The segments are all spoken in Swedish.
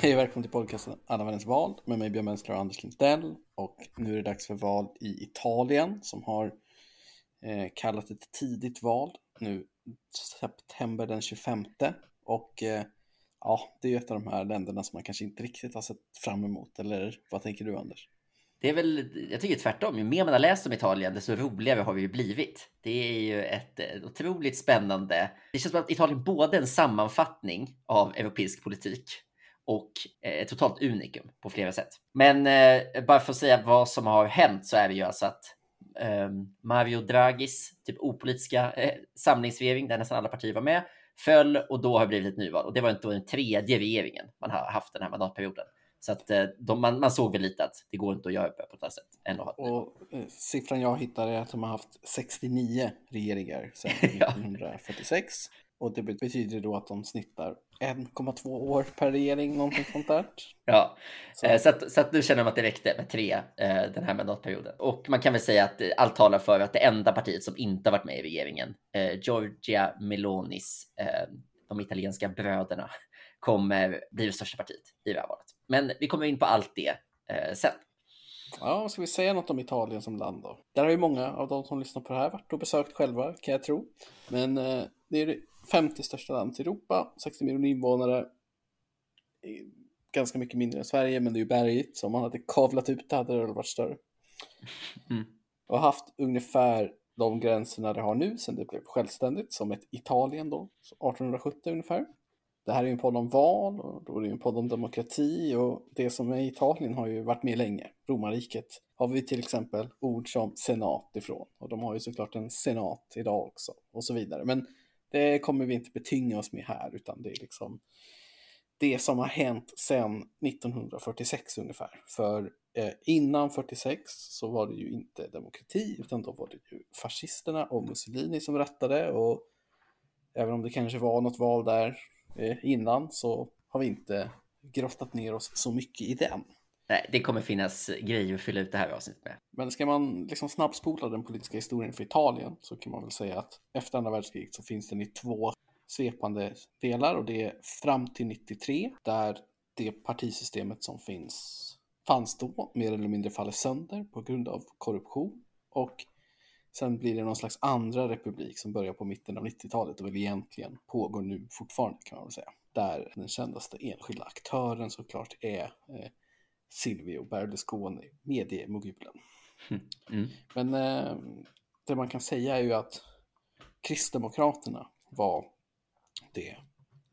Hej och välkommen till podcasten Alla världens val med mig Björn Mensler och Anders Lindell. Och nu är det dags för val i Italien som har eh, kallat ett tidigt val nu september den 25. Och eh, ja, det är ju ett av de här länderna som man kanske inte riktigt har sett fram emot. Eller vad tänker du Anders? Det är väl, jag tycker tvärtom. Ju mer man har läst om Italien, desto roligare har vi ju blivit. Det är ju ett, ett otroligt spännande... Det känns som att Italien både är en sammanfattning av europeisk politik och eh, ett totalt unikum på flera sätt. Men eh, bara för att säga vad som har hänt så är det ju alltså att eh, Mario Draghis typ opolitiska eh, samlingsregering där nästan alla partier var med föll och då har det blivit ett nyval och det var inte den tredje regeringen man har haft den här mandatperioden. Så att eh, de, man, man, såg väl lite att det går inte att göra på ett annat sätt än att ha Och eh, siffran jag hittade är att de har haft 69 regeringar sedan 1946. Och det betyder då att de snittar 1,2 år per regering, någonting sånt där. Ja, så, eh, så, att, så att nu känner de att det räckte med tre eh, den här mandatperioden. Och man kan väl säga att allt talar för att det enda partiet som inte har varit med i regeringen, eh, Giorgia Melonis, de italienska bröderna, kommer bli det största partiet i det här valet. Men vi kommer in på allt det sen. Ja, ska vi säga något om Italien som land då? Där har ju många av de som lyssnar på det här varit och besökt själva, kan jag tro. Men det är 50 största landet i Europa, 60 miljoner invånare. Ganska mycket mindre än Sverige, men det är ju bergigt, så om man hade kavlat ut det hade det varit större. Mm. Och haft ungefär de gränserna det har nu sedan det blev självständigt, som ett Italien då, 1870 ungefär. Det här är ju en podd om val och då är det ju en podd om demokrati och det som är Italien har ju varit med länge. Romarriket har vi till exempel ord som senat ifrån och de har ju såklart en senat idag också och så vidare. Men det kommer vi inte betynga oss med här utan det är liksom det som har hänt sedan 1946 ungefär. För eh, innan 46 så var det ju inte demokrati utan då var det ju fascisterna och Mussolini som rattade och även om det kanske var något val där Eh, innan så har vi inte grottat ner oss så mycket i den. Nej, det kommer finnas grejer att fylla ut det här avsnittet med. Men ska man liksom snabbspola den politiska historien för Italien så kan man väl säga att efter andra världskriget så finns den i två svepande delar och det är fram till 93 där det partisystemet som finns fanns då mer eller mindre faller sönder på grund av korruption och Sen blir det någon slags andra republik som börjar på mitten av 90-talet och väl egentligen pågår nu fortfarande kan man väl säga. Där den kändaste enskilda aktören såklart är eh, Silvio Berlusconi, mediemogulen. Mm. Men eh, det man kan säga är ju att Kristdemokraterna var det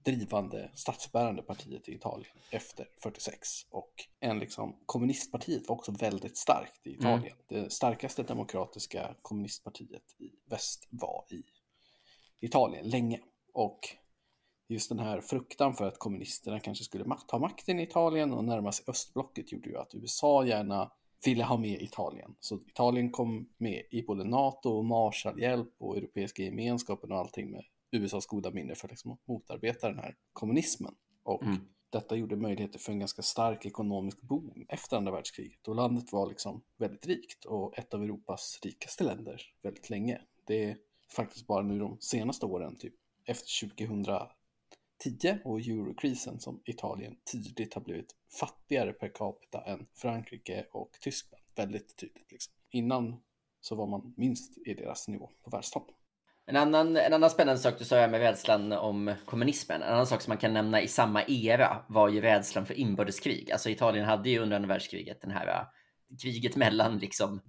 drivande statsbärande partiet i Italien efter 46. Och en liksom, kommunistpartiet var också väldigt starkt i mm. Italien. Mm. Det starkaste demokratiska kommunistpartiet i väst var i Italien länge. Och just den här fruktan för att kommunisterna kanske skulle ta makten i Italien och närma sig östblocket gjorde ju att USA gärna ville ha med Italien. Så Italien kom med i både NATO och Marshallhjälp och Europeiska gemenskapen och allting med USAs goda minne för att liksom motarbeta den här kommunismen. Och mm. detta gjorde möjligheter för en ganska stark ekonomisk boom efter andra världskriget. Och landet var liksom väldigt rikt och ett av Europas rikaste länder väldigt länge. Det är faktiskt bara nu de senaste åren, typ efter 2010 och eurokrisen som Italien tydligt har blivit fattigare per capita än Frankrike och Tyskland. Väldigt tydligt liksom. Innan så var man minst i deras nivå på världstopp. En annan, en annan spännande sak du sa med rädslan om kommunismen. En annan sak som man kan nämna i samma era var ju rädslan för inbördeskrig. Alltså Italien hade ju under andra världskriget den här äh, kriget mellan liksom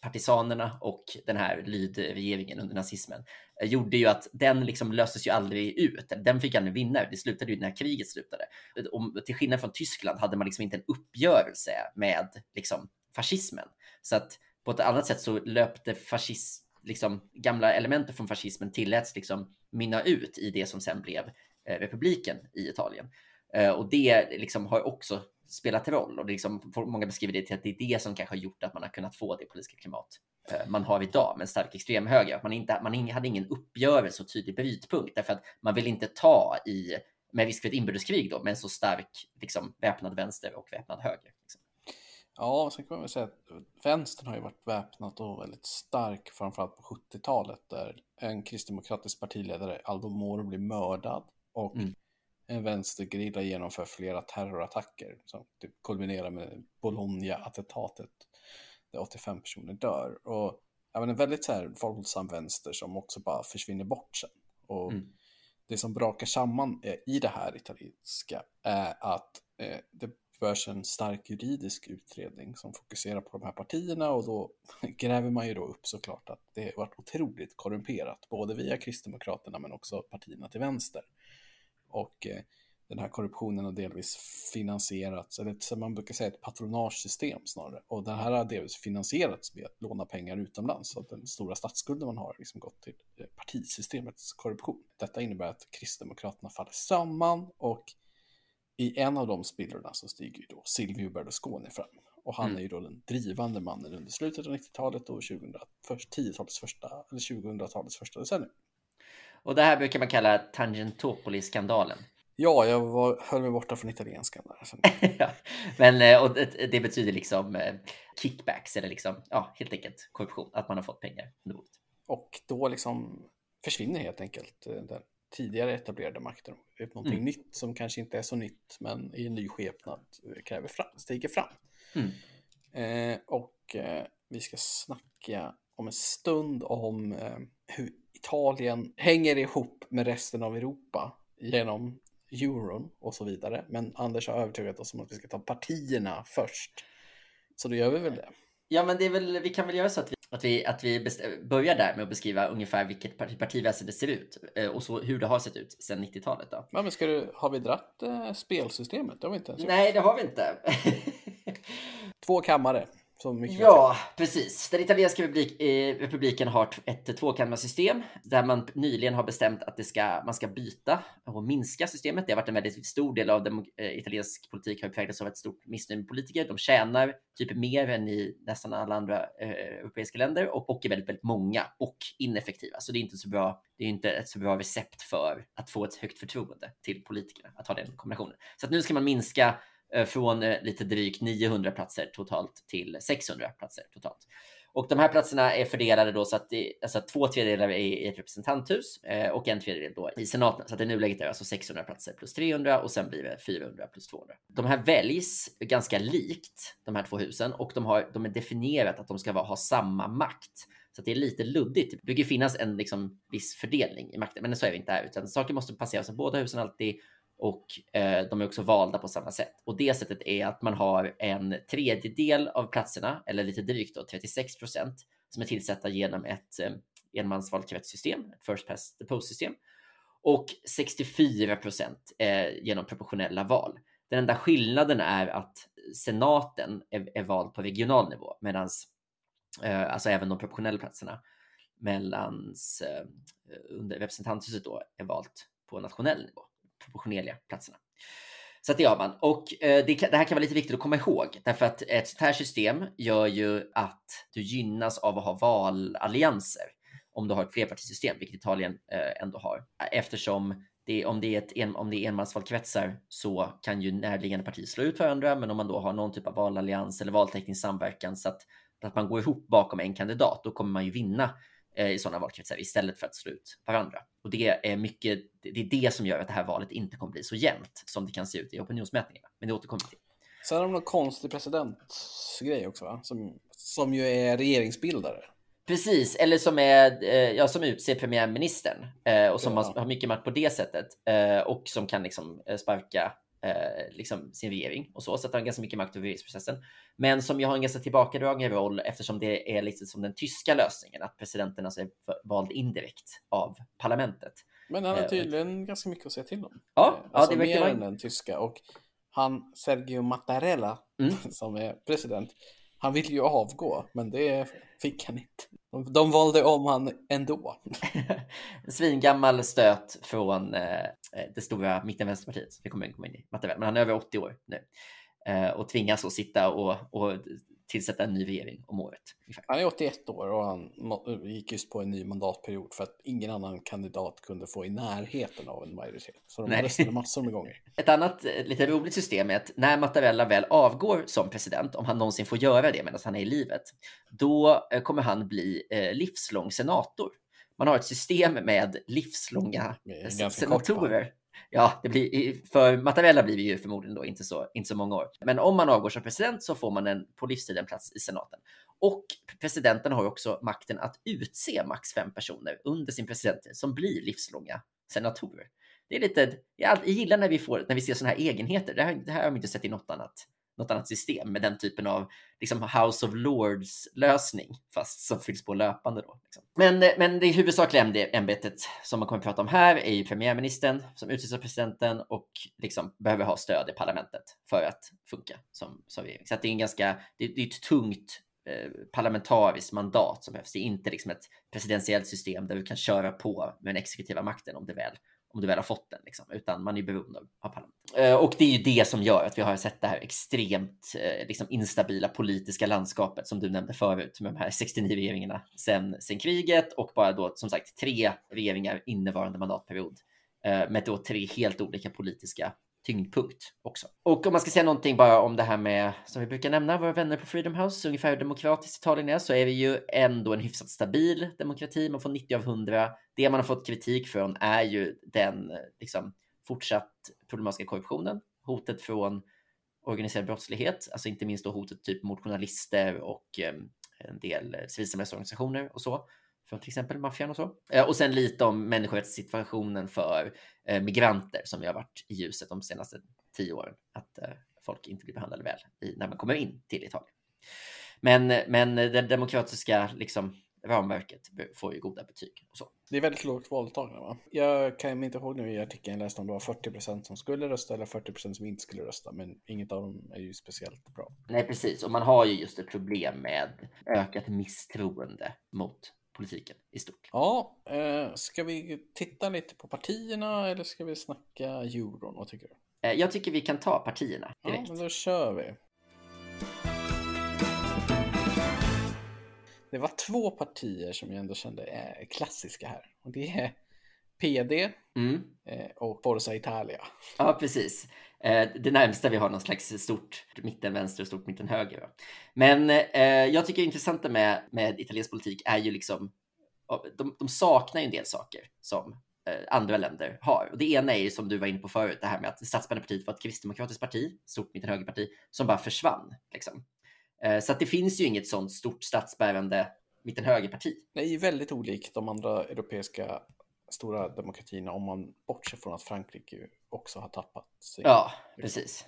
partisanerna och den här lydregeringen under nazismen. Eh, gjorde ju att den liksom löstes ju aldrig ut. Den fick aldrig vinna. Det slutade ju när kriget slutade. Eh, och till skillnad från Tyskland hade man liksom inte en uppgörelse med liksom fascismen. Så att på ett annat sätt så löpte fascism liksom, gamla element från fascismen tilläts liksom mynna ut i det som sen blev eh, republiken i Italien. Och det liksom har också spelat roll och det liksom, många beskriver det till att det är det som kanske har gjort att man har kunnat få det politiska klimat eh, man har idag med en stark extremhöger. Man, inte, man hade ingen uppgörelse och tydlig brytpunkt därför att man vill inte ta i, med risk för ett inbördeskrig då, med en så stark liksom, väpnad vänster och väpnad höger. Liksom. Ja, sen kan man väl säga att vänstern har ju varit väpnat och väldigt stark, framförallt på 70-talet, där en kristdemokratisk partiledare, Aldo Moro, blir mördad och mm. En vänstergerilla genomför flera terrorattacker som typ kulminerar med Bologna-attentatet där 85 personer dör. Och även en väldigt så här våldsam vänster som också bara försvinner bort sen. Och mm. det som brakar samman i det här italienska är att eh, det görs en stark juridisk utredning som fokuserar på de här partierna och då gräver man ju då upp såklart att det har varit otroligt korrumperat, både via Kristdemokraterna men också partierna till vänster. Och eh, den här korruptionen har delvis finansierats, eller som man brukar säga ett patronagesystem snarare. Och det här har delvis finansierats med att låna pengar utomlands. Så att den stora statsskulden man har liksom gått till eh, partisystemets korruption. Detta innebär att Kristdemokraterna faller samman och i en av de spillrorna så stiger ju då Silvio Berlusconi fram. Och han mm. är ju då den drivande mannen under slutet av 90-talet och 2010-talets första, eller 2000-talets första decennium. Och det här brukar man kalla Tangentopoli-skandalen. Ja, jag var, höll mig borta från italienskan där. ja, men eh, och det, det, betyder liksom eh, kickbacks eller liksom, ja, helt enkelt korruption, att man har fått pengar under bordet. Och då liksom försvinner helt enkelt eh, den tidigare etablerade makten. Någonting mm. nytt som kanske inte är så nytt, men i en ny skepnad kräver fram, stiger fram. Mm. Eh, och eh, vi ska snacka om en stund om eh, hur Italien hänger ihop med resten av Europa genom euron och så vidare. Men Anders har övertygat oss om att vi ska ta partierna först. Så då gör vi väl det. Ja, men det är väl, vi kan väl göra så att vi, att vi, att vi börjar där med att beskriva ungefär vilket parti, partiväsen det ser ut eh, och så hur det har sett ut sedan 90-talet. Då. Ja, men ska du, har vi dratt eh, spelsystemet? Det har vi inte ens Nej, det har vi inte. Två kammare ja, precis. Den italienska republik, eh, republiken har ett tvåkammarsystem där man nyligen har bestämt att det ska, man ska byta och minska systemet. Det har varit en väldigt stor del av dem, eh, italiensk politik har präglats av ett stort missnöje med politiker. De tjänar typ mer än i nästan alla andra eh, europeiska länder och, och är väldigt, väldigt många och ineffektiva. Så det är inte så bra. Det är inte ett så bra recept för att få ett högt förtroende till politikerna att ha den kombinationen. Så att nu ska man minska Eh, från eh, lite drygt 900 platser totalt till 600 platser totalt. Och de här platserna är fördelade då så att det, alltså två tredjedelar är i ett representanthus eh, och en tredjedel då i senaten. Så att i nuläget är det alltså 600 platser plus 300 och sen blir det 400 plus 200. De här väljs ganska likt de här två husen och de har de är definierat att de ska vara, ha samma makt. Så det är lite luddigt. Det brukar finnas en liksom, viss fördelning i makten, men så är det inte här, utan saker måste passeras av båda husen alltid och eh, de är också valda på samma sätt. Och det sättet är att man har en tredjedel av platserna, eller lite drygt då, 36 procent, som är tillsatta genom ett eh, enmansvalkretssystem, ett first past the post system, och 64 procent eh, genom proportionella val. Den enda skillnaden är att senaten är, är vald på regional nivå, medan eh, alltså även de proportionella platserna medan eh, under representanthuset då är valt på nationell nivå proportionerliga platserna. Så det gör man. Och eh, det, det, här kan vara lite viktigt att komma ihåg därför att ett sånt här system gör ju att du gynnas av att ha valallianser om du har ett flerpartisystem, vilket Italien eh, ändå har. Eftersom det, om, det är ett en, om det är enmansvalkretsar så kan ju närliggande partier slå ut varandra, men om man då har någon typ av valallians eller valteknisk samverkan så att, att man går ihop bakom en kandidat, då kommer man ju vinna i sådana valkretsar istället för att slå ut varandra. Och det är mycket, det är det som gör att det här valet inte kommer bli så jämnt som det kan se ut i opinionsmätningarna. Men det återkommer till. Sen har de någon konstig presidentgrej också, va? Som, som ju är regeringsbildare. Precis, eller som, är, eh, ja, som utser premiärministern eh, och som ja. har, har, mycket makt på det sättet och som kan liksom sparka eh, liksom sin regering och så, så att han har ganska mycket makt över regeringsprocessen. Men som ju har en ganska tillbakadragen roll eftersom det är lite som den tyska lösningen, att presidenten alltså är vald indirekt av parlamentet. Men han har eh, tydligen eh, ganska mycket att säga till om. Ja, alltså ja det mer än den tyska. Och han, Sergio Mattarella, mm. som är president, han vill ju avgå, men det fick han inte. De valde om han ändå. Svingammal stöt från eh, det stora mittenvänsterpartiet. Vi kommer komma in i men han är över 80 år nu eh, och tvingas att sitta och, och tillsätta en ny regering om året. Ungefär. Han är 81 år och han gick just på en ny mandatperiod för att ingen annan kandidat kunde få i närheten av en majoritet. Så de Nej. röstade massor med gånger. Ett annat eh, lite roligt system är att när Mattarella väl avgår som president, om han någonsin får göra det medan han är i livet, då eh, kommer han bli eh, livslång senator. Man har ett system med livslånga senatorer. ja, det blir, för Mattarella blir det ju förmodligen då inte så, inte så många år. Men om man avgår som president så får man en, på livstid en plats i senaten. Och presidenten har också makten att utse max fem personer under sin presidenttid som blir livslånga senatorer. Det är lite, jag gillar när vi, får, när vi ser sådana här egenheter. Det här, det här har vi inte sett i något annat något annat system med den typen av liksom, House of Lords lösning, fast som fylls på löpande då. Liksom. Men, men det huvudsakliga ämbetet som man kommer att prata om här är ju premiärministern som utses av presidenten och liksom behöver ha stöd i parlamentet för att funka som, som regering. Så att det är en ganska, det, det är ett tungt eh, parlamentariskt mandat som behövs. Det är inte liksom ett presidentiellt system där du kan köra på med den exekutiva makten om det väl om du väl har fått den, liksom, utan man är beroende av parlamentet. Eh, och det är ju det som gör att vi har sett det här extremt eh, liksom instabila politiska landskapet som du nämnde förut med de här 69 regeringarna sen, sen kriget och bara då som sagt tre regeringar innevarande mandatperiod eh, med då tre helt olika politiska tyngdpunkt också. Och om man ska säga någonting bara om det här med, som vi brukar nämna, våra vänner på Freedom House, ungefär hur demokratiskt Italien är, så är vi ju ändå en hyfsat stabil demokrati. Man får 90 av 100. Det man har fått kritik från är ju den liksom, fortsatt problematiska korruptionen, hotet från organiserad brottslighet, alltså inte minst då hotet typ mot journalister och eh, en del civilsamhällesorganisationer och så från till exempel maffian och så. Eh, och sen lite om människorättssituationen för eh, migranter som ju har varit i ljuset de senaste tio åren. Att eh, folk inte blir behandlade väl när man kommer in till Italien. Men, men det demokratiska liksom, ramverket får ju goda betyg. Och så. Det är väldigt lågt valdeltagande va? Jag kan inte ihåg nu i artikeln jag läste om det var 40 procent som skulle rösta eller 40 procent som inte skulle rösta. Men inget av dem är ju speciellt bra. Nej, precis. Och man har ju just ett problem med ökat misstroende mot politiken i stort. Ja, eh, ska vi titta lite på partierna eller ska vi snacka euron? Vad tycker du? Eh, jag tycker vi kan ta partierna direkt. Ja, men då kör vi. Det var två partier som jag ändå kände är klassiska här. Och det är PD mm. Eh, och Forza Italia. Ja, precis. Eh, det närmsta vi har någon slags stort mitten vänster och stort mitten höger. Men eh, jag tycker det intressanta med, med italiensk politik är ju liksom, de, de saknar ju en del saker som andra länder har. Och det ena är ju som du var inne på förut, det här med att statsbärande partiet var ett kristdemokratiskt parti, stort mitten högerparti, som bara försvann. Liksom. Så att det finns ju inget sånt stort statsbärande mitten högerparti. Det är ju väldigt olikt de andra europeiska stora demokratierna om man bortser från att Frankrike också har tappat sig. Ja, precis.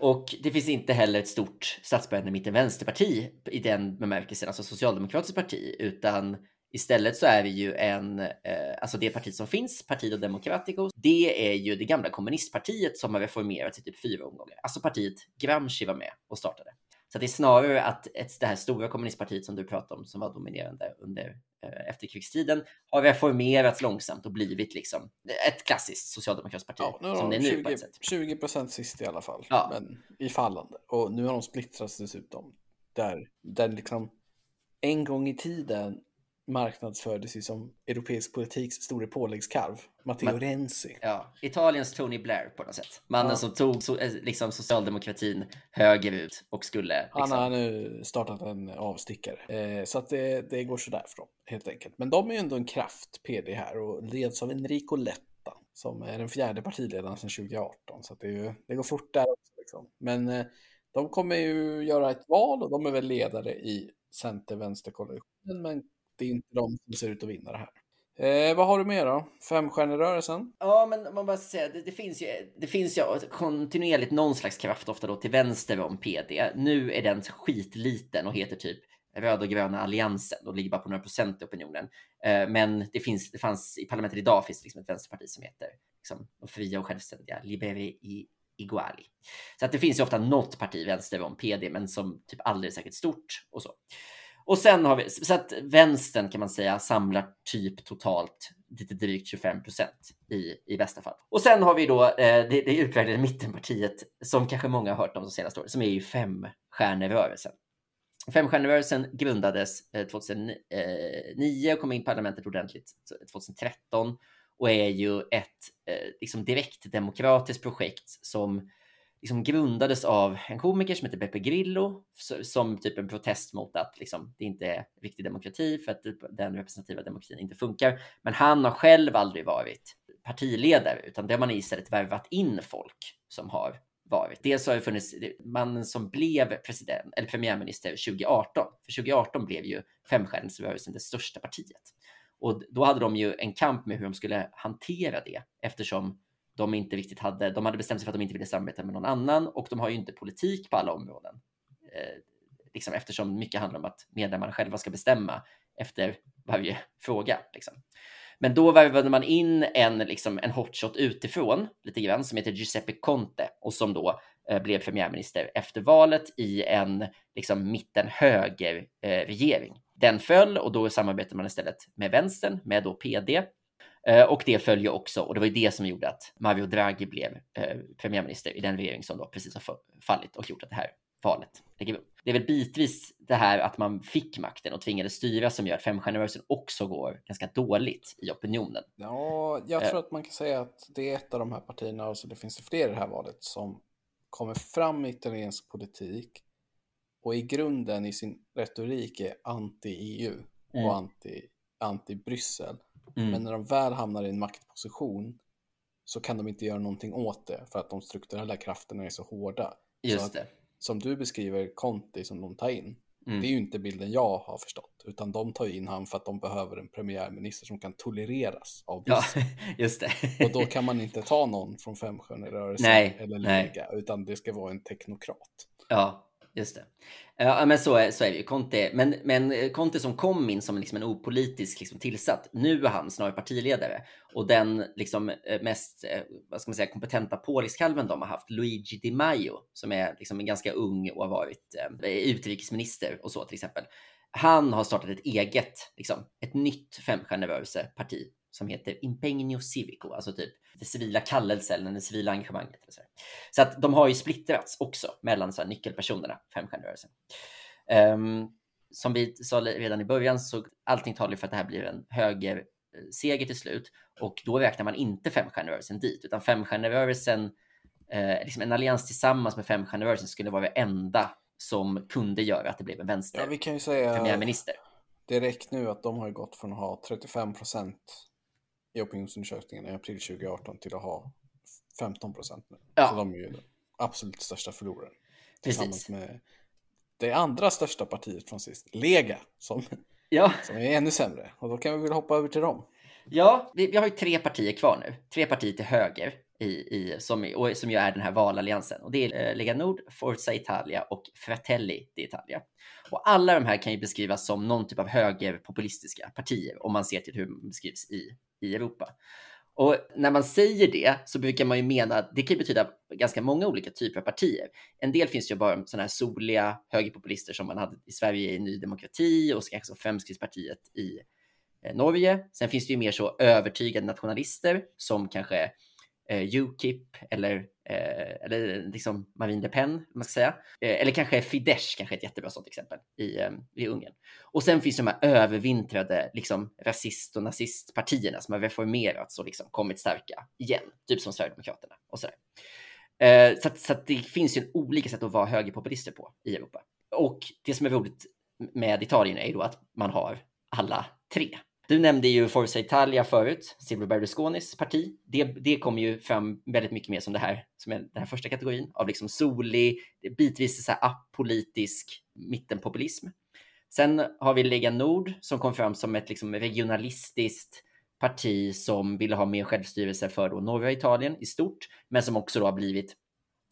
Och det finns inte heller ett stort statsbärande mitten-vänsterparti i den bemärkelsen, alltså socialdemokratiskt parti, utan istället så är vi ju en, eh, alltså det parti som finns, Partido Democratico, det är ju det gamla kommunistpartiet som har reformerats i typ fyra omgångar. Alltså partiet Gramsci var med och startade. Så det är snarare att ett, det här stora kommunistpartiet som du pratade om, som var dominerande under efterkrigstiden, har reformerats långsamt och blivit liksom ett klassiskt socialdemokratiskt parti. Ja, nu har som de det är 20, nu på ett sätt. 20 procent sist i alla fall, ja. men i fallande. Och nu har de splittrats dessutom. Där, där liksom en gång i tiden marknadsfördes ju som europeisk politiks store påläggskalv. Matteo Renzi. Ja, Italiens Tony Blair på något sätt. Mannen ja. som tog so eh, liksom socialdemokratin högerut och skulle... Liksom... Han har nu startat en avstickare. Eh, så att det, det går sådär för dem, helt enkelt. Men de är ju ändå en kraft, PD här, och leds av Enrico Letta som är den fjärde partiledaren sedan 2018. Så det, ju, det går fort där också. Liksom. Men eh, de kommer ju göra ett val och de är väl ledare i center-vänster-koalitionen, men det är inte de som ser ut att vinna det här. Eh, vad har du mer då? Femstjärnerörelsen? Ja, men man bara ska säga, det, det, finns ju, det finns ju kontinuerligt någon slags kraft, ofta då till vänster om PD. Nu är den skitliten och heter typ Röda och gröna alliansen och ligger bara på några procent i opinionen. Eh, men det, finns, det fanns i parlamentet idag finns det liksom ett vänsterparti som heter liksom, de fria och självständiga Liberi i Iguali. Så att det finns ju ofta något parti vänster om PD, men som typ aldrig är säkert stort och så. Och sen har vi, så att vänstern kan man säga samlar typ totalt lite drygt 25 procent i, i bästa fall. Och sen har vi då eh, det, det utpräglade mittenpartiet som kanske många har hört om de senaste åren, som är ju femstjärnerörelsen. Femstjärnerörelsen grundades eh, 2009 eh, och kom in i parlamentet ordentligt 2013 och är ju ett eh, liksom direkt demokratiskt projekt som liksom grundades av en komiker som heter Beppe Grillo som typ en protest mot att liksom, det inte är riktig demokrati för att typ den representativa demokratin inte funkar. Men han har själv aldrig varit partiledare, utan det har man istället värvat in folk som har varit. Dels har det funnits mannen som blev president eller premiärminister 2018. För 2018 blev ju femstjärnsrörelsen det största partiet. Och då hade de ju en kamp med hur de skulle hantera det eftersom de inte riktigt hade, de hade bestämt sig för att de inte ville samarbeta med någon annan och de har ju inte politik på alla områden. Eh, liksom eftersom mycket handlar om att medlemmarna själva ska bestämma efter varje fråga. Liksom. Men då värvade man in en, liksom, en hotshot utifrån lite grann som heter Giuseppe Conte och som då eh, blev premiärminister efter valet i en liksom, mitten-höger eh, regering. Den föll och då samarbetade man istället med vänstern, med då PD. Eh, och det följer också, och det var ju det som gjorde att Mario Draghi blev eh, premiärminister i den regering som då precis har fallit och gjort att det här valet äger rum. Det är väl bitvis det här att man fick makten och tvingades styra som gör att femstjärnerörelsen också går ganska dåligt i opinionen. Ja, jag tror att man kan säga att det är ett av de här partierna, och så det finns det fler i det här valet, som kommer fram i italiensk politik och i grunden i sin retorik är anti-EU mm. och anti, anti-Bryssel. Mm. Men när de väl hamnar i en maktposition så kan de inte göra någonting åt det för att de strukturella krafterna är så hårda. Just så det. som du beskriver Conti som de tar in, mm. det är ju inte bilden jag har förstått, utan de tar in han för att de behöver en premiärminister som kan tolereras av. Ja, just det. och då kan man inte ta någon från Femstjärnerörelsen eller Lega, utan det ska vara en teknokrat. Ja, just det. Ja, men så är, så är det ju. Conte, men, men eh, Conte som kom in som liksom en opolitisk liksom, tillsatt, nu är han snarare partiledare. Och den liksom, eh, mest eh, vad ska man säga, kompetenta påliskalven de har haft, Luigi Di Maio, som är liksom en ganska ung och har varit eh, utrikesminister och så till exempel. Han har startat ett eget, liksom, ett nytt femstjärnerörelseparti som heter Impegno Civico, alltså typ det civila kallelsen eller det civila engagemanget. Så, så att de har ju splittrats också mellan så här, nyckelpersonerna, femstjärnerörelsen. Um, som vi sa redan i början så allting talar för att det här blir en höger seger till slut och då räknar man inte femstjärnerörelsen dit utan femstjärnerörelsen, eh, liksom en allians tillsammans med femstjärnerörelsen skulle vara det enda som kunde göra att det blev en vänster ja, vi kan ju säga premiärminister. Direkt nu att de har gått från att ha 35 procent i opinionsundersökningen i april 2018 till att ha 15 procent nu. Ja. Så de är ju den absolut största förloraren. Tillsammans med det andra största partiet från sist, Lega, som, ja. som är ännu sämre. Och då kan vi väl hoppa över till dem. Ja, vi, vi har ju tre partier kvar nu. Tre partier till höger i, i, som, och, som ju är den här valalliansen. Och det är eh, Lega Nord, Forza Italia och Fratelli d'Italia. Och alla de här kan ju beskrivas som någon typ av högerpopulistiska partier om man ser till hur de beskrivs i i Europa. Och när man säger det så brukar man ju mena att det kan betyda ganska många olika typer av partier. En del finns ju bara sådana här soliga högerpopulister som man hade i Sverige i Ny Demokrati och kanske Fremskrittspartiet i eh, Norge. Sen finns det ju mer så övertygade nationalister som kanske eh, Ukip eller, eh, eller liksom Marine Le Pen, man ska säga. Eh, eller kanske Fidesz, kanske ett jättebra sådant exempel i, eh, i Ungern. Och sen finns de här övervintrade liksom, rasist och nazistpartierna som har reformerats och liksom kommit starka igen, typ som Sverigedemokraterna och sådär. Eh, så, att, så att det finns ju olika sätt att vara högerpopulister på i Europa. Och det som är roligt med Italien är ju då att man har alla tre. Du nämnde ju Forza Italia förut, Silvio Berlusconis parti. Det, det kom ju fram väldigt mycket mer som det här, som är den här första kategorin av liksom solig, bitvis så här apolitisk mittenpopulism. Sen har vi Lega Nord som kom fram som ett liksom regionalistiskt parti som ville ha mer självstyrelse för då norra Italien i stort, men som också då har blivit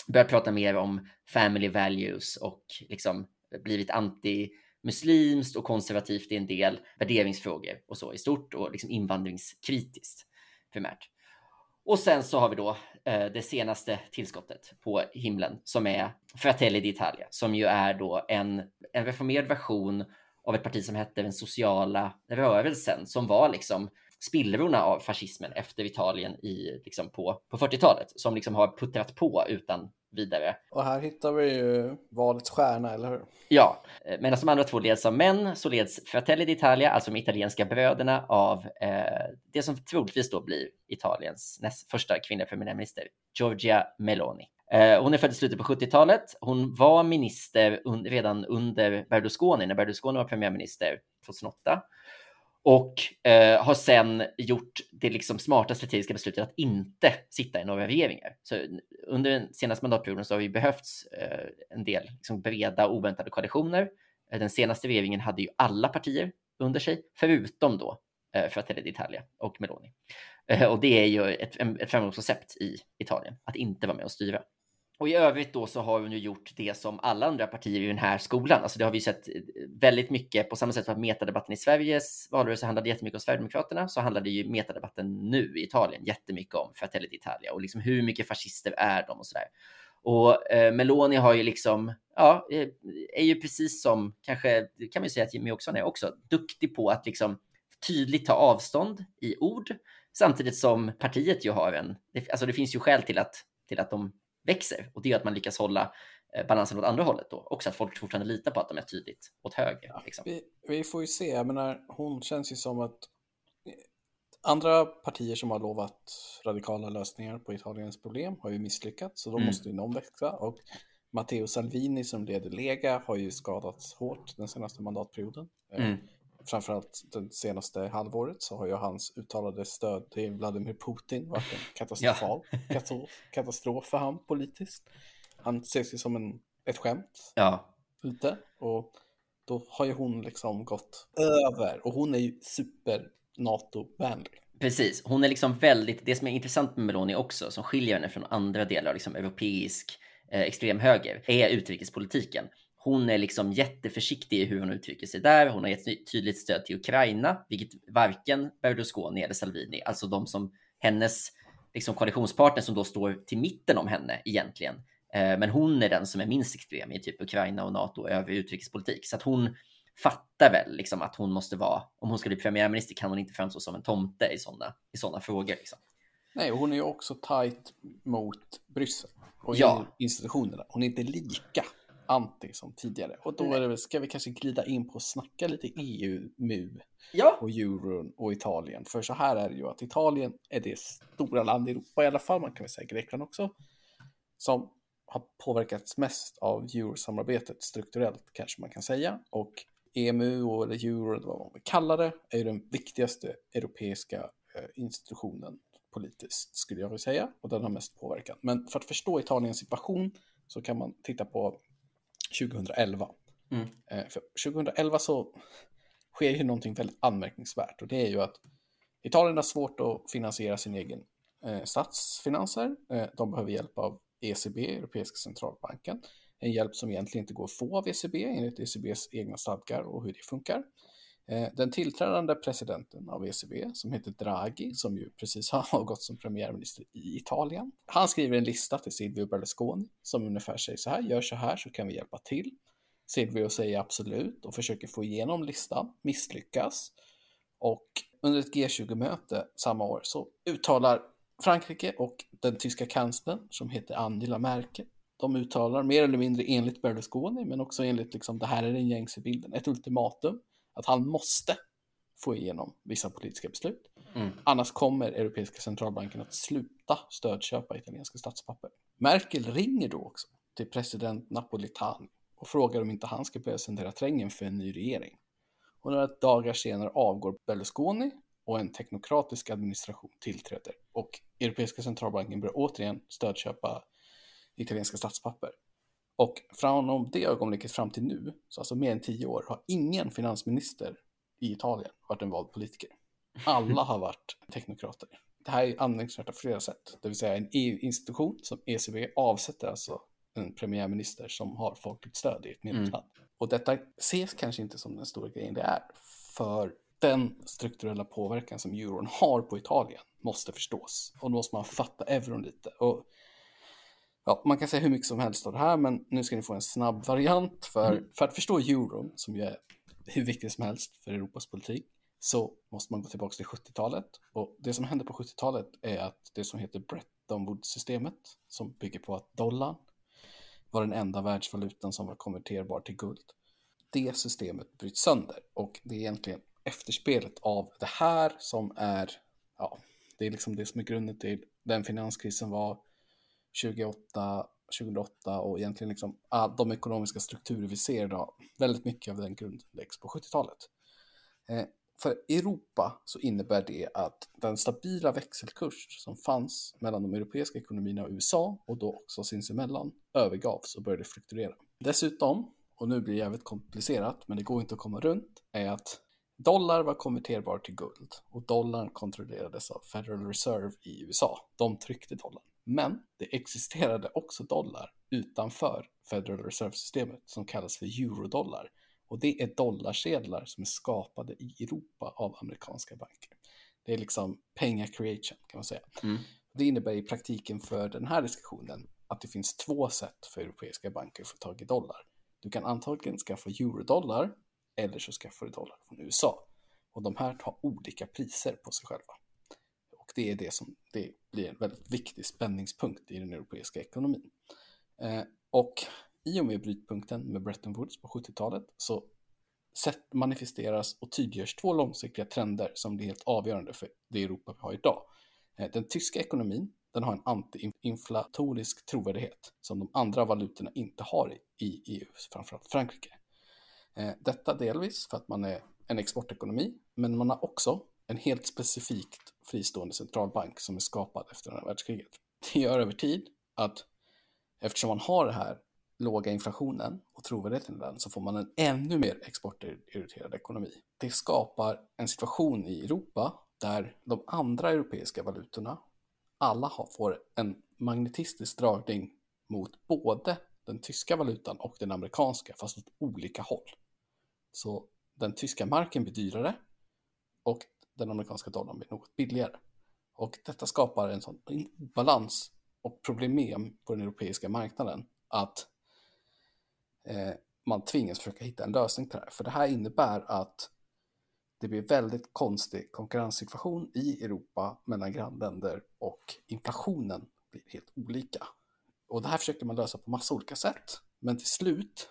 börjat prata mer om family values och liksom blivit anti muslimskt och konservativt i en del värderingsfrågor och så i stort och liksom invandringskritiskt primärt. Och sen så har vi då eh, det senaste tillskottet på himlen som är Fratelli d'Italia som ju är då en, en reformerad version av ett parti som hette den sociala rörelsen som var liksom spillrorna av fascismen efter Italien i, liksom på, på 40-talet som liksom har puttrat på utan vidare. Och här hittar vi ju valets stjärna, eller hur? Ja, medan de andra två leds av män så leds Fratelli d'Italia, alltså de italienska bröderna, av eh, det som troligtvis då blir Italiens näst första kvinnliga premiärminister, Giorgia Meloni. Eh, hon är född i slutet på 70-talet. Hon var minister un redan under Berlusconi, när Berlusconi var premiärminister 2008 och eh, har sen gjort det liksom smarta strategiska beslutet att inte sitta i några regeringar. Så under den senaste mandatperioden så har vi behövts eh, en del liksom breda oväntade koalitioner. Eh, den senaste regeringen hade ju alla partier under sig, förutom då eh, Fratelli d'Italia och Meloni. Eh, och det är ju ett, ett framgångsrecept i Italien, att inte vara med och styra. Och i övrigt då så har hon ju gjort det som alla andra partier i den här skolan. Alltså det har vi sett eh, väldigt mycket på samma sätt som att metadebatten i Sveriges valrörelse handlade jättemycket om Sverigedemokraterna så handlade ju metadebatten nu i Italien jättemycket om Fratelli d'Italia och liksom hur mycket fascister är de och sådär. Och eh, Meloni har ju liksom, ja, eh, är ju precis som kanske, kan man ju säga att Jimmy Åkesson är också, duktig på att liksom tydligt ta avstånd i ord samtidigt som partiet ju har en, alltså det finns ju skäl till att, till att de växer och det är att man lyckas hålla eh, balansen åt andra hållet då. Också att folk fortfarande litar på att de är tydligt åt höger. Ja, liksom. vi, vi, får ju se, jag menar, hon känns ju som att eh, andra partier som har lovat radikala lösningar på Italiens problem har ju misslyckats, så då mm. måste ju någon växa. Och Matteo Salvini som leder Lega har ju skadats hårt den senaste mandatperioden. Eh, mm framförallt det senaste halvåret så har ju hans uttalade stöd till Vladimir Putin varit en katastrofal ja. katastrof för han politiskt. Han ses ju som en, ett skämt ja. ute och då har ju hon liksom gått över och hon är ju super NATO-vänlig. Precis, hon är liksom väldigt, det som är intressant med Meloni också, som skiljer henne från andra delar av liksom europeisk eh, extremhöger, är utrikespolitiken. Hon är liksom jätteförsiktig i hur hon uttrycker sig där. Hon har gett tydligt stöd till Ukraina, vilket varken Berlusconi eller Salvini, alltså de som hennes liksom koalitionspartner som då står till mitten om henne egentligen. Eh, men hon är den som är minst extrem i typ Ukraina och NATO och övrig utrikespolitik. Så att hon fattar väl liksom att hon måste vara, om hon ska bli premiärminister kan hon inte framstå som en tomte i sådana i såna frågor. Liksom. Nej, och hon är ju också tajt mot Bryssel och ja. institutionerna. Hon är inte lika anti som tidigare. Och då det, ska vi kanske glida in på att snacka lite EU, MU ja. och euron och Italien. För så här är det ju att Italien är det stora land i Europa i alla fall, man kan väl säga Grekland också, som har påverkats mest av eurosamarbetet strukturellt kanske man kan säga. Och EMU eller euro, eller vad man vill kalla det, är ju den viktigaste europeiska eh, institutionen politiskt skulle jag vilja säga och den har mest påverkan. Men för att förstå Italiens situation så kan man titta på 2011. Mm. Eh, för 2011 så sker ju någonting väldigt anmärkningsvärt och det är ju att Italien har svårt att finansiera sin egen eh, statsfinanser. Eh, de behöver hjälp av ECB, Europeiska centralbanken. En hjälp som egentligen inte går att få av ECB enligt ECBs egna stadgar och hur det funkar. Eh, den tillträdande presidenten av ECB, som heter Draghi, som ju precis har avgått som premiärminister i Italien, han skriver en lista till Silvio Berlusconi som ungefär säger så här, gör så här så kan vi hjälpa till. Silvio säger absolut och försöker få igenom listan, misslyckas. Och under ett G20-möte samma år så uttalar Frankrike och den tyska kanslern, som heter Angela Merkel, de uttalar mer eller mindre enligt Berlusconi, men också enligt liksom, det här är den gängse bilden, ett ultimatum att han måste få igenom vissa politiska beslut. Mm. Annars kommer Europeiska centralbanken att sluta stödköpa italienska statspapper. Merkel ringer då också till president Napolitani och frågar om inte han ska börja sända trängen för en ny regering. Och några dagar senare avgår Berlusconi och en teknokratisk administration tillträder och Europeiska centralbanken börjar återigen stödköpa italienska statspapper. Och från det ögonblicket fram till nu, så alltså mer än tio år, har ingen finansminister i Italien varit en vald politiker. Alla har varit teknokrater. Det här är anmärkningsvärt på flera sätt. Det vill säga en EU-institution som ECB avsätter alltså en premiärminister som har folkligt stöd i ett medlemsland. Mm. Och detta ses kanske inte som den stora grejen det är. För den strukturella påverkan som euron har på Italien måste förstås. Och då måste man fatta euron lite. Och Ja, man kan säga hur mycket som helst av det här, men nu ska ni få en snabb variant. För, mm. för att förstå euron, som ju är hur viktigt som helst för Europas politik, så måste man gå tillbaka till 70-talet. Och det som hände på 70-talet är att det som heter Bretton Woods-systemet, som bygger på att dollarn var den enda världsvalutan som var konverterbar till guld. Det systemet bryts sönder och det är egentligen efterspelet av det här som är, ja, det är liksom det som är grunden till den finanskrisen var 2008, 2008 och egentligen liksom de ekonomiska strukturer vi ser idag, väldigt mycket av den grundläggs på 70-talet. Eh, för Europa så innebär det att den stabila växelkurs som fanns mellan de europeiska ekonomierna och USA och då också sinsemellan övergavs och började fluktuera. Dessutom, och nu blir det jävligt komplicerat men det går inte att komma runt, är att dollar var konverterbar till guld och dollarn kontrollerades av Federal Reserve i USA. De tryckte dollarn. Men det existerade också dollar utanför Federal Reserve-systemet som kallas för eurodollar och det är dollarsedlar som är skapade i Europa av amerikanska banker. Det är liksom pengar creation kan man säga. Mm. Det innebär i praktiken för den här diskussionen att det finns två sätt för europeiska banker att få tag i dollar. Du kan antagligen skaffa eurodollar eller så skaffar du dollar från USA. Och de här tar olika priser på sig själva. Och det är det som det blir en väldigt viktig spänningspunkt i den europeiska ekonomin. Eh, och i och med brytpunkten med Bretton Woods på 70-talet så manifesteras och tydliggörs två långsiktiga trender som blir helt avgörande för det Europa vi har idag. Eh, den tyska ekonomin den har en antiinflatorisk trovärdighet som de andra valutorna inte har i EU, framförallt Frankrike. Eh, detta delvis för att man är en exportekonomi, men man har också en helt specifikt fristående centralbank som är skapad efter andra världskriget. Det gör över tid att eftersom man har den här låga inflationen och trovärdigheten i den så får man en ännu mer exportorienterad ekonomi. Det skapar en situation i Europa där de andra europeiska valutorna alla får en magnetistisk dragning mot både den tyska valutan och den amerikanska fast åt olika håll. Så den tyska marken blir dyrare och den amerikanska dollarn blir något billigare. Och detta skapar en sån balans och problem på den europeiska marknaden att eh, man tvingas försöka hitta en lösning till det här. För det här innebär att det blir väldigt konstig konkurrenssituation i Europa mellan grannländer och inflationen blir helt olika. Och det här försöker man lösa på massa olika sätt. Men till slut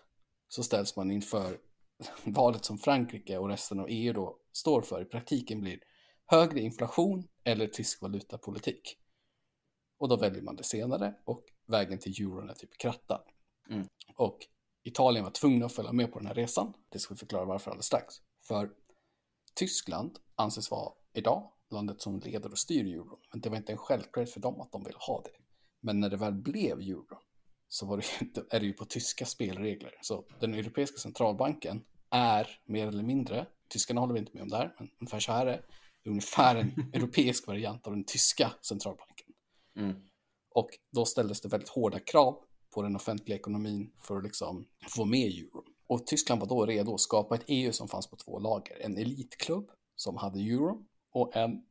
så ställs man inför valet som Frankrike och resten av EU då står för i praktiken blir högre inflation eller tysk valutapolitik. Och då väljer man det senare och vägen till euron är typ krattad. Mm. Och Italien var tvungna att följa med på den här resan. Det ska vi förklara varför alldeles strax. För Tyskland anses vara idag landet som leder och styr euron. Men det var inte en självklarhet för dem att de ville ha det. Men när det väl blev euron så var det ju, är det ju på tyska spelregler. Så den europeiska centralbanken är mer eller mindre, tyskarna håller vi inte med om där, men ungefär så här är det, ungefär en europeisk variant av den tyska centralbanken. Mm. Och då ställdes det väldigt hårda krav på den offentliga ekonomin för att liksom få med euron. Och Tyskland var då redo att skapa ett EU som fanns på två lager. En elitklubb som hade euron och en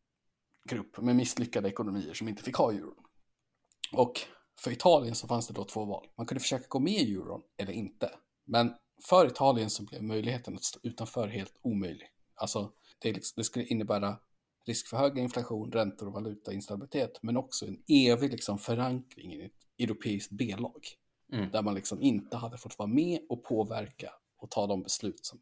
grupp med misslyckade ekonomier som inte fick ha euron. Och för Italien så fanns det då två val. Man kunde försöka gå med i euron eller inte. Men för Italien så blev möjligheten att stå utanför helt omöjlig. Alltså, det, liksom, det skulle innebära risk för hög inflation, räntor och valutainstabilitet, men också en evig liksom, förankring i ett europeiskt B-lag. Mm. Där man liksom inte hade fått vara med och påverka och ta de beslut som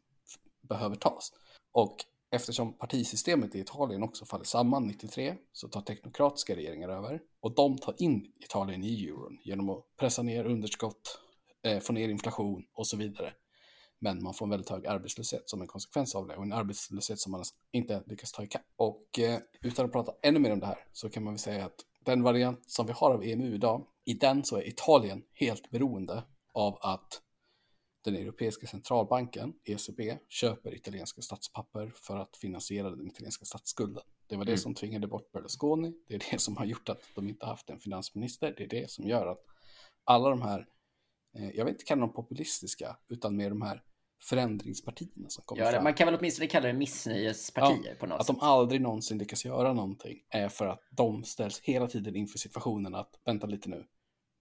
behöver tas. Och eftersom partisystemet i Italien också faller samman 93 så tar teknokratiska regeringar över och de tar in Italien i euron genom att pressa ner underskott, eh, få ner inflation och så vidare. Men man får en väldigt hög arbetslöshet som en konsekvens av det och en arbetslöshet som man inte lyckas ta ikapp. Och eh, utan att prata ännu mer om det här så kan man väl säga att den variant som vi har av EMU idag, i den så är Italien helt beroende av att den europeiska centralbanken, ECB, köper italienska statspapper för att finansiera den italienska statsskulden. Det var det mm. som tvingade bort Berlusconi, det är det som har gjort att de inte haft en finansminister, det är det som gör att alla de här, jag vet inte kalla dem populistiska, utan mer de här förändringspartierna som kommer ja, fram. Man kan väl åtminstone kalla det missnöjespartier ja, på något att sätt. Att de aldrig någonsin lyckas göra någonting är för att de ställs hela tiden inför situationen att vänta lite nu.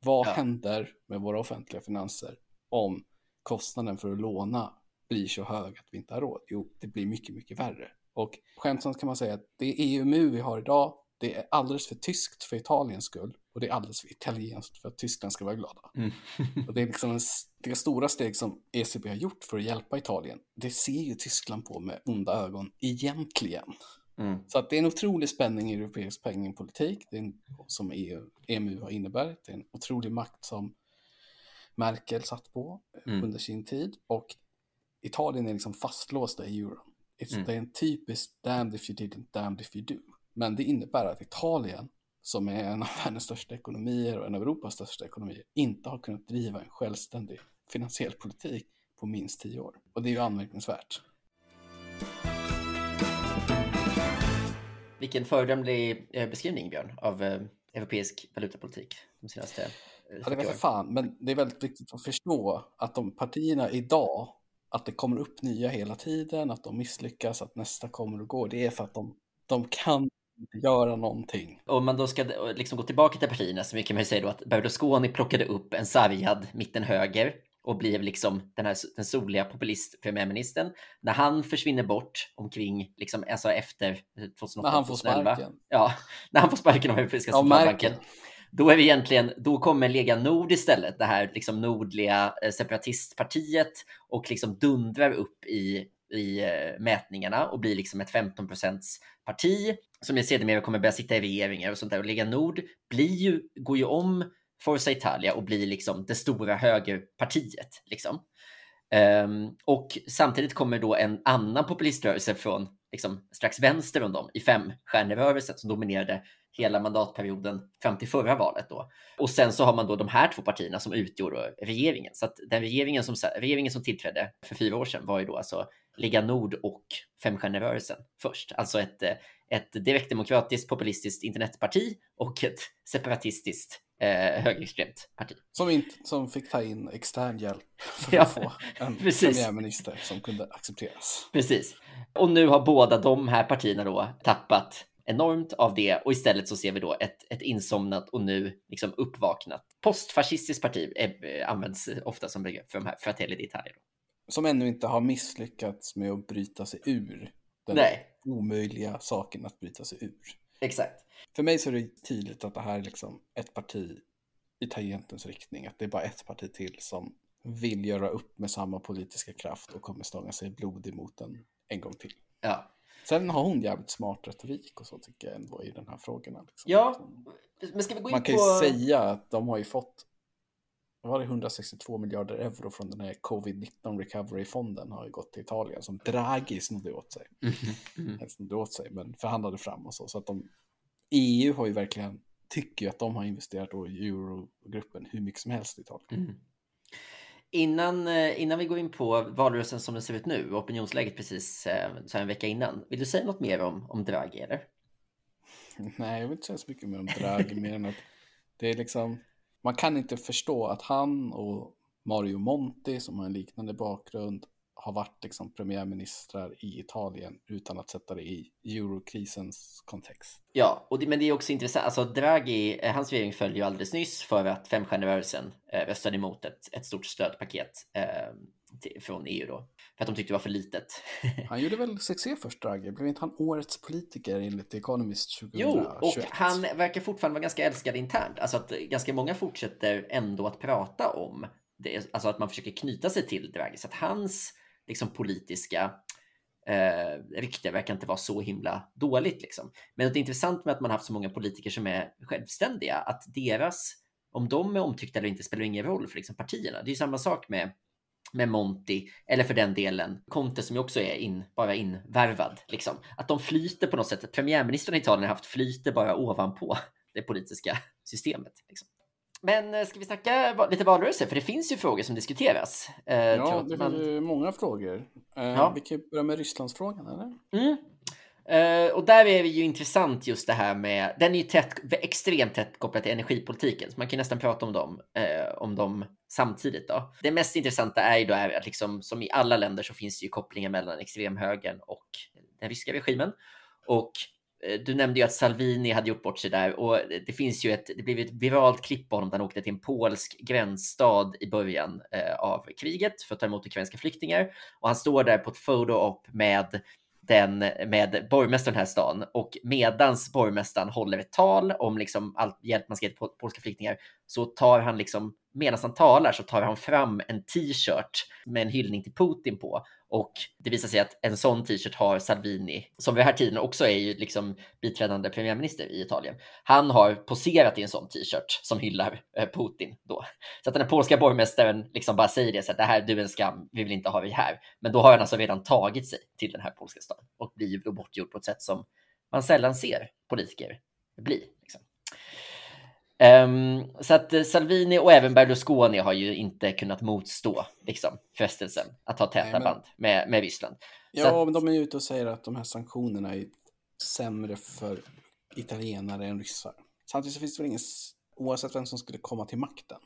Vad ja. händer med våra offentliga finanser om kostnaden för att låna blir så hög att vi inte har råd? Jo, det blir mycket, mycket värre. Och skämtsamt kan man säga att det EMU vi har idag, det är alldeles för tyskt för Italiens skull och det är alldeles för italienskt för att Tyskland ska vara glada. Mm. och det är liksom en, det stora steg som ECB har gjort för att hjälpa Italien. Det ser ju Tyskland på med onda ögon egentligen. Mm. Så att det är en otrolig spänning i europeisk penningpolitik, det är en, som EU, EMU har innebär. Det är en otrolig makt som Merkel satt på mm. under sin tid och Italien är liksom fastlåsta i euron. Mm. Det är en typisk damned if you didn't, damned if you do. Men det innebär att Italien, som är en av världens största ekonomier och en av Europas största ekonomier, inte har kunnat driva en självständig finansiell politik på minst tio år. Och det är ju anmärkningsvärt. Vilken föredömlig eh, beskrivning, Björn, av eh, europeisk valutapolitik de senaste eh, Ja, det vet jag fan, men det är väldigt viktigt att förstå att de partierna idag, att det kommer upp nya hela tiden, att de misslyckas, att nästa kommer och går, det är för att de, de kan inte göra någonting. Om man då ska liksom gå tillbaka till partierna så mycket man säga då att Berlusconi plockade upp en sargad mitten-höger och blir liksom den här den soliga populist-premiärministern. När han försvinner bort omkring, liksom, alltså efter 2008, När han får sparken. Ja, när han får sparken av Europeiska centralbanken. Då är vi egentligen, då kommer Lega Nord istället, det här liksom nordliga eh, separatistpartiet och liksom dundrar upp i, i eh, mätningarna och blir liksom ett 15% parti som sedermera kommer börja sitta i regeringar och sånt där. Och Lega Nord blir ju, går ju om Forza Italia och blir liksom det stora högerpartiet. Liksom. Um, och samtidigt kommer då en annan populiströrelse från liksom, strax vänster om dem i femstjärnerörelsen som dominerade hela mandatperioden fram till förra valet. Då. Och sen så har man då de här två partierna som utgjorde regeringen. Så att den regeringen som, regeringen som tillträdde för fyra år sedan var ju då alltså Liga Nord och Femstjärnerörelsen först. Alltså ett, ett direktdemokratiskt populistiskt internetparti och ett separatistiskt eh, högerextremt parti. Som, inte, som fick ta in extern hjälp för att få en precis. premiärminister som kunde accepteras. Precis. Och nu har båda de här partierna då tappat enormt av det och istället så ser vi då ett, ett insomnat och nu liksom uppvaknat postfascistiskt parti eh, används ofta som begrepp för de här Fratelli d'Italia. Som ännu inte har misslyckats med att bryta sig ur den Nej. omöjliga saken att bryta sig ur. Exakt. För mig så är det tydligt att det här är liksom ett parti i tangentens riktning. Att det är bara ett parti till som vill göra upp med samma politiska kraft och kommer stånga sig blod emot den en gång till. Ja. Sen har hon jävligt smart retorik och så tycker jag ändå i den här frågorna. Liksom. Ja, men ska vi gå in Man kan ju säga att de har ju fått var det 162 miljarder euro från den här covid-19 recovery-fonden har ju gått till Italien som Draghi snodde åt sig. Mm. Mm. Snodde åt sig men förhandlade fram och så. Så att de, EU har ju verkligen, tycker ju att de har investerat i eurogruppen hur mycket som helst i Italien. Mm. Innan, eh, innan vi går in på valrörelsen som den ser ut nu, opinionsläget precis eh, så en vecka innan. Vill du säga något mer om, om Draghi eller? Nej, jag vill inte säga så mycket mer om Draghi mer än att det är liksom man kan inte förstå att han och Mario Monti som har en liknande bakgrund har varit liksom premiärministrar i Italien utan att sätta det i eurokrisens kontext. Ja, och det, men det är också intressant. Alltså Draghi, eh, hans regering föll ju alldeles nyss för att femstjärnerörelsen eh, röstade emot ett, ett stort stödpaket eh, från EU då. För att de tyckte det var för litet. han gjorde väl succé först, Draghi? Blev inte han årets politiker enligt Economist 2021? Jo, och han verkar fortfarande vara ganska älskad internt. Alltså att ganska många fortsätter ändå att prata om det. Alltså att man försöker knyta sig till Draghi. Så att hans liksom, politiska eh, rykte verkar inte vara så himla dåligt. Liksom. Men det är intressant med att man haft så många politiker som är självständiga, att deras, om de är omtyckta eller inte spelar ingen roll för liksom, partierna. Det är samma sak med med Monti, eller för den delen Conte som ju också är in, bara invärvad. Liksom. Att de flyter på något sätt. Premiärministern i Italien har haft flyter bara ovanpå det politiska systemet. Liksom. Men eh, ska vi snacka lite valrörelse? För det finns ju frågor som diskuteras. Eh, ja, det man... finns många frågor. Eh, ja. Vi kan börja med Rysslandsfrågan, eller? Mm. Uh, och där är det ju intressant just det här med, den är ju tätt, extremt tätt kopplad till energipolitiken, så man kan nästan prata om dem, uh, om dem samtidigt. Då. Det mest intressanta är ju då är att liksom, som i alla länder så finns det ju kopplingar mellan extremhögern och den ryska regimen. Och uh, du nämnde ju att Salvini hade gjort bort sig där och det finns ju ett, det blev ett viralt klipp på honom där han åkte till en polsk gränsstad i början av kriget för att ta emot ukrainska flyktingar. Och han står där på ett photo-op med den med borgmästaren här stan. Och medans borgmästaren håller ett tal om liksom allt hjälp man ska ge till polska flyktingar så tar han liksom medan han talar så tar han fram en t-shirt med en hyllning till Putin på Och det visar sig att en sån t-shirt har Salvini, som vid den här tiden också är ju liksom biträdande premiärminister i Italien. Han har poserat i en sån t-shirt som hyllar eh, Putin då. Så att den här polska borgmästaren liksom bara säger det så att det här, du är en skam, vi vill inte ha dig här. Men då har han alltså redan tagit sig till den här polska staden och blir då bortgjord på ett sätt som man sällan ser politiker bli. Um, så att eh, Salvini och även Berlusconi har ju inte kunnat motstå liksom, frestelsen att ha täta Nej, men... band med, med Ryssland. Ja, att... men de är ute och säger att de här sanktionerna är sämre för italienare än ryssar. Samtidigt så finns det väl ingen, oavsett vem som skulle komma till makten,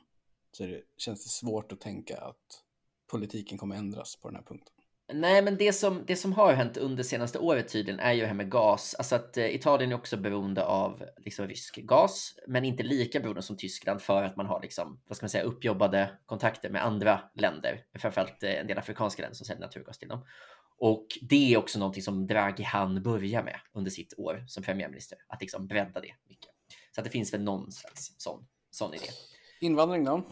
så det, känns det svårt att tänka att politiken kommer ändras på den här punkten. Nej, men det som, det som har hänt under senaste året tydligen är ju det här med gas. Alltså att eh, Italien är också beroende av liksom, rysk gas, men inte lika beroende som Tyskland för att man har liksom, vad ska man säga, uppjobbade kontakter med andra länder, framförallt eh, en del afrikanska länder som säljer naturgas till dem. Och det är också någonting som Draghi han börja med under sitt år som premiärminister, att liksom bredda det mycket. Så att det finns väl någon slags sån, sån idé. Invandring då?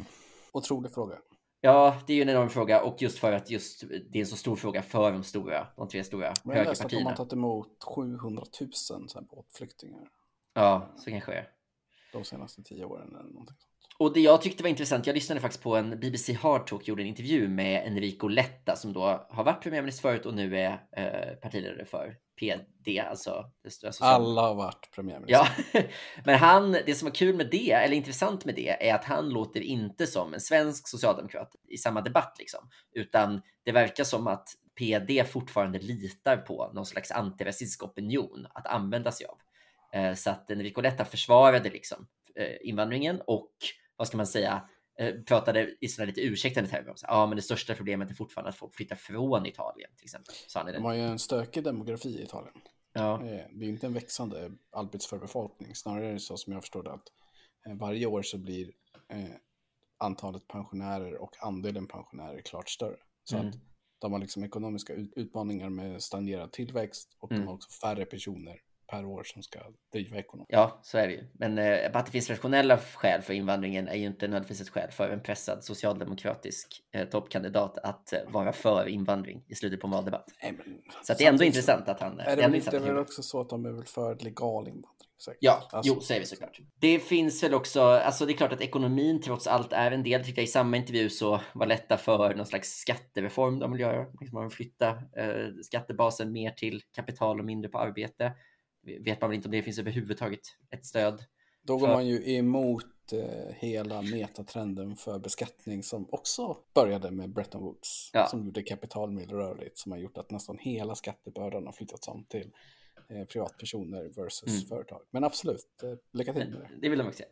Otrolig fråga. Ja, det är ju en enorm fråga och just för att just det är en så stor fråga för de stora, de tre stora Men jag läste att de har tagit emot 700 000 båtflyktingar. Ja, så kanske det är. De senaste tio åren eller någonting. Och det jag tyckte var intressant, jag lyssnade faktiskt på en BBC Hard Talk, gjorde en intervju med Enrico Letta som då har varit premiärminister förut och nu är eh, partiledare för PD, alltså. alltså Alla har varit premiärminister. Ja, men han, det som var kul med det, eller intressant med det, är att han låter inte som en svensk socialdemokrat i samma debatt, liksom, utan det verkar som att PD fortfarande litar på någon slags antirasistisk opinion att använda sig av. Eh, så att Enrico Letta försvarade liksom eh, invandringen och vad ska man säga, eh, pratade i sådana lite ursäktande termer. Ja, ah, men det största problemet är fortfarande att folk flyttar från Italien till exempel. De har ju en stökig demografi i Italien. Ja. Eh, det är inte en växande arbetsför befolkning. Snarare är det så som jag förstår det att eh, varje år så blir antalet pensionärer och andelen pensionärer klart större. Så mm. att de har liksom ekonomiska utmaningar med stagnerad tillväxt och mm. de har också färre personer per år som ska driva ekonomin. Ja, så är det ju. Men eh, att det finns rationella skäl för invandringen är ju inte nödvändigtvis ett skäl för en pressad socialdemokratisk eh, toppkandidat att eh, vara för invandring i slutet på en valdebatt. Nej, men, så det är ändå intressant att han... Är det, det är väl också så att de är väl för legal invandring? Säkert. Ja, alltså, jo, säger vi såklart. Det finns väl också, alltså det är klart att ekonomin trots allt är en del. Tycker jag i samma intervju så var lätta för någon slags skattereform de vill göra. Liksom man vill flytta eh, skattebasen mer till kapital och mindre på arbete vet man väl inte om det finns överhuvudtaget ett stöd. Då går för... man ju emot eh, hela metatrenden för beskattning som också började med Bretton Woods. Ja. Som gjorde kapital mer rörligt, som har gjort att nästan hela skattebördan har flyttats om till eh, privatpersoner versus mm. företag. Men absolut, eh, lycka till med det. Det vill de också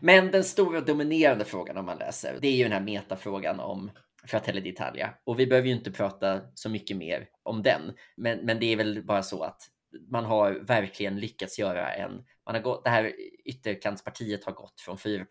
Men den stora dominerande frågan om man läser, det är ju den här metafrågan om Fratelli d'Italia. Och vi behöver ju inte prata så mycket mer om den. Men, men det är väl bara så att man har verkligen lyckats göra en, man har gått, det här ytterkantspartiet har gått från 4%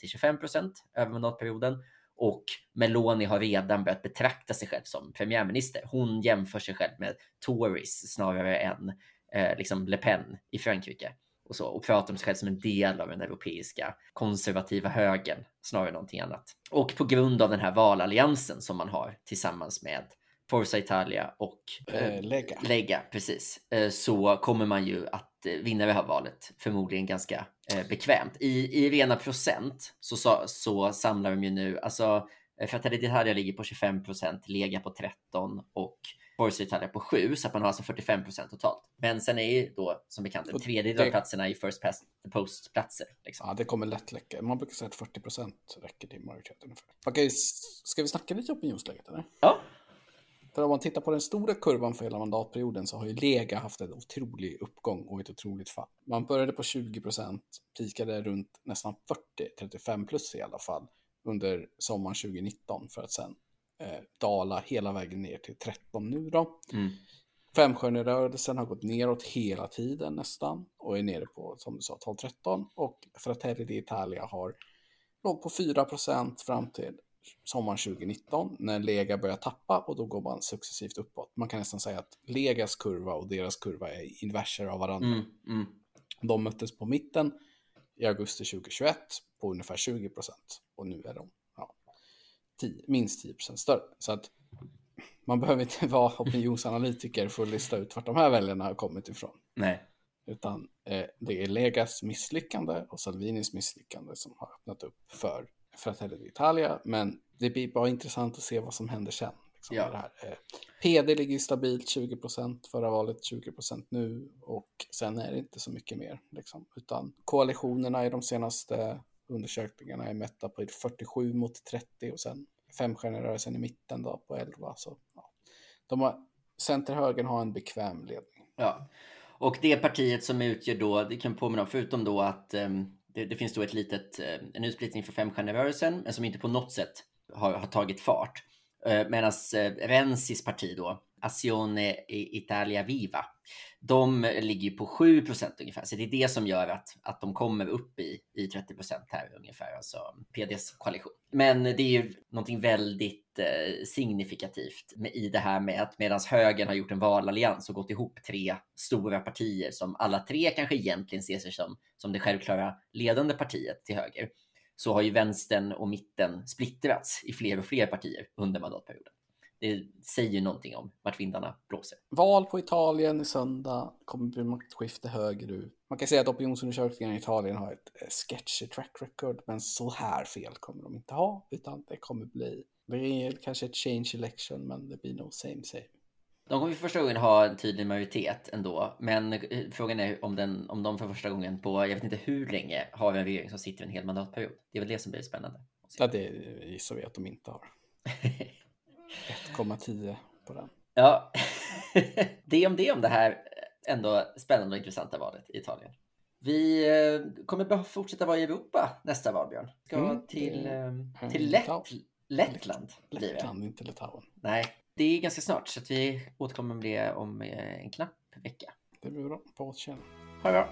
till 25% över mandatperioden och Meloni har redan börjat betrakta sig själv som premiärminister. Hon jämför sig själv med Tories snarare än eh, liksom Le Pen i Frankrike och så och pratar om sig själv som en del av den europeiska konservativa högern snarare än någonting annat. Och på grund av den här valalliansen som man har tillsammans med Forza Italia och eh, Lega. Lega, precis, eh, så kommer man ju att eh, vinna det här valet förmodligen ganska eh, bekvämt. I, I rena procent så, så, så samlar de ju nu, alltså eh, Fratelli d'Italia ligger på 25 procent, Lega på 13 och Forza Italia på 7, så att man har alltså 45 procent totalt. Men sen är ju då som bekant en tredjedel av platserna i First Past the Post-platser. Liksom. Ja, det kommer lätt läcka. Man brukar säga att 40 procent räcker till majoriteten. Okej, ska vi snacka lite opinionsläget eller? Ja. För om man tittar på den stora kurvan för hela mandatperioden så har ju Lega haft en otrolig uppgång och ett otroligt fall. Man började på 20 procent, pikade runt nästan 40, 35 plus i alla fall under sommaren 2019 för att sen eh, dala hela vägen ner till 13 nu då. Mm. Femstjärnerörelsen har gått neråt hela tiden nästan och är nere på, som du sa, 12-13 och Fratelli d'Italia har låg på 4 procent fram till sommaren 2019 när Lega börjar tappa och då går man successivt uppåt. Man kan nästan säga att Legas kurva och deras kurva är inverser av varandra. Mm, mm. De möttes på mitten i augusti 2021 på ungefär 20 procent och nu är de ja, 10, minst 10 procent större. Så att man behöver inte vara opinionsanalytiker för att lista ut vart de här väljarna har kommit ifrån. Nej. Utan eh, det är Legas misslyckande och Salvinis misslyckande som har öppnat upp för Fratelli d'Italia. Men det blir bara intressant att se vad som händer sen. Liksom, Ja. här. Eh, PD ligger stabilt 20 förra valet, 20% nu och sen är det inte så mycket mer. Liksom. Utan koalitionerna i de senaste undersökningarna är mätta på 47 mot 30 och sen femstjärnerörelsen i mitten då på 11. Så, ja. de har, Center-högern har en bekväm ledning. Ja. Och det partiet som utgör då, det kan påminna om, förutom då att ehm, det, det finns då ett litet, eh, en utsplittring för femstjärnerörelsen, men som inte på något sätt har, har tagit fart. Eh, Medan eh, Rensis parti då, Azione Italia Viva, de ligger ju på 7% ungefär. Så det är det som gör att, att de kommer upp i, i 30% här ungefär, alltså PDs koalition. Men det är ju någonting väldigt eh, signifikativt med, i det här med att medan högern har gjort en valallians och gått ihop tre stora partier som alla tre kanske egentligen ser sig som, som det självklara ledande partiet till höger, så har ju vänstern och mitten splittrats i fler och fler partier under mandatperioden. Det säger någonting om vart vindarna blåser. Val på Italien i söndag, kommer bli maktskifte högerut. Man kan säga att opinionsundersökningarna i Italien har ett eh, sketchy track record, men så här fel kommer de inte ha, utan det kommer bli, det är kanske ett change election, men det blir nog same same. De kommer för första gången ha en tydlig majoritet ändå, men eh, frågan är om, den, om de för första gången på, jag vet inte hur länge, har en regering som sitter en hel mandatperiod. Det är väl det som blir spännande. Ja, det gissar vi att de inte har. 1,10 på den. Ja, det om det om det här ändå spännande och intressanta valet i Italien. Vi eh, kommer fortsätta vara i Europa nästa val, Björn. Ska Mm, till, eh, till Lett. Lettland. Lettland, inte Litauen. Nej, det är ganska snart så att vi återkommer med det om eh, en knapp vecka. Det blir bra. På återseende. Ha det bra!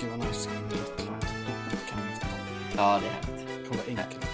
Gud vad nice. Lettland. Ja, det är härligt. Vara enkelt.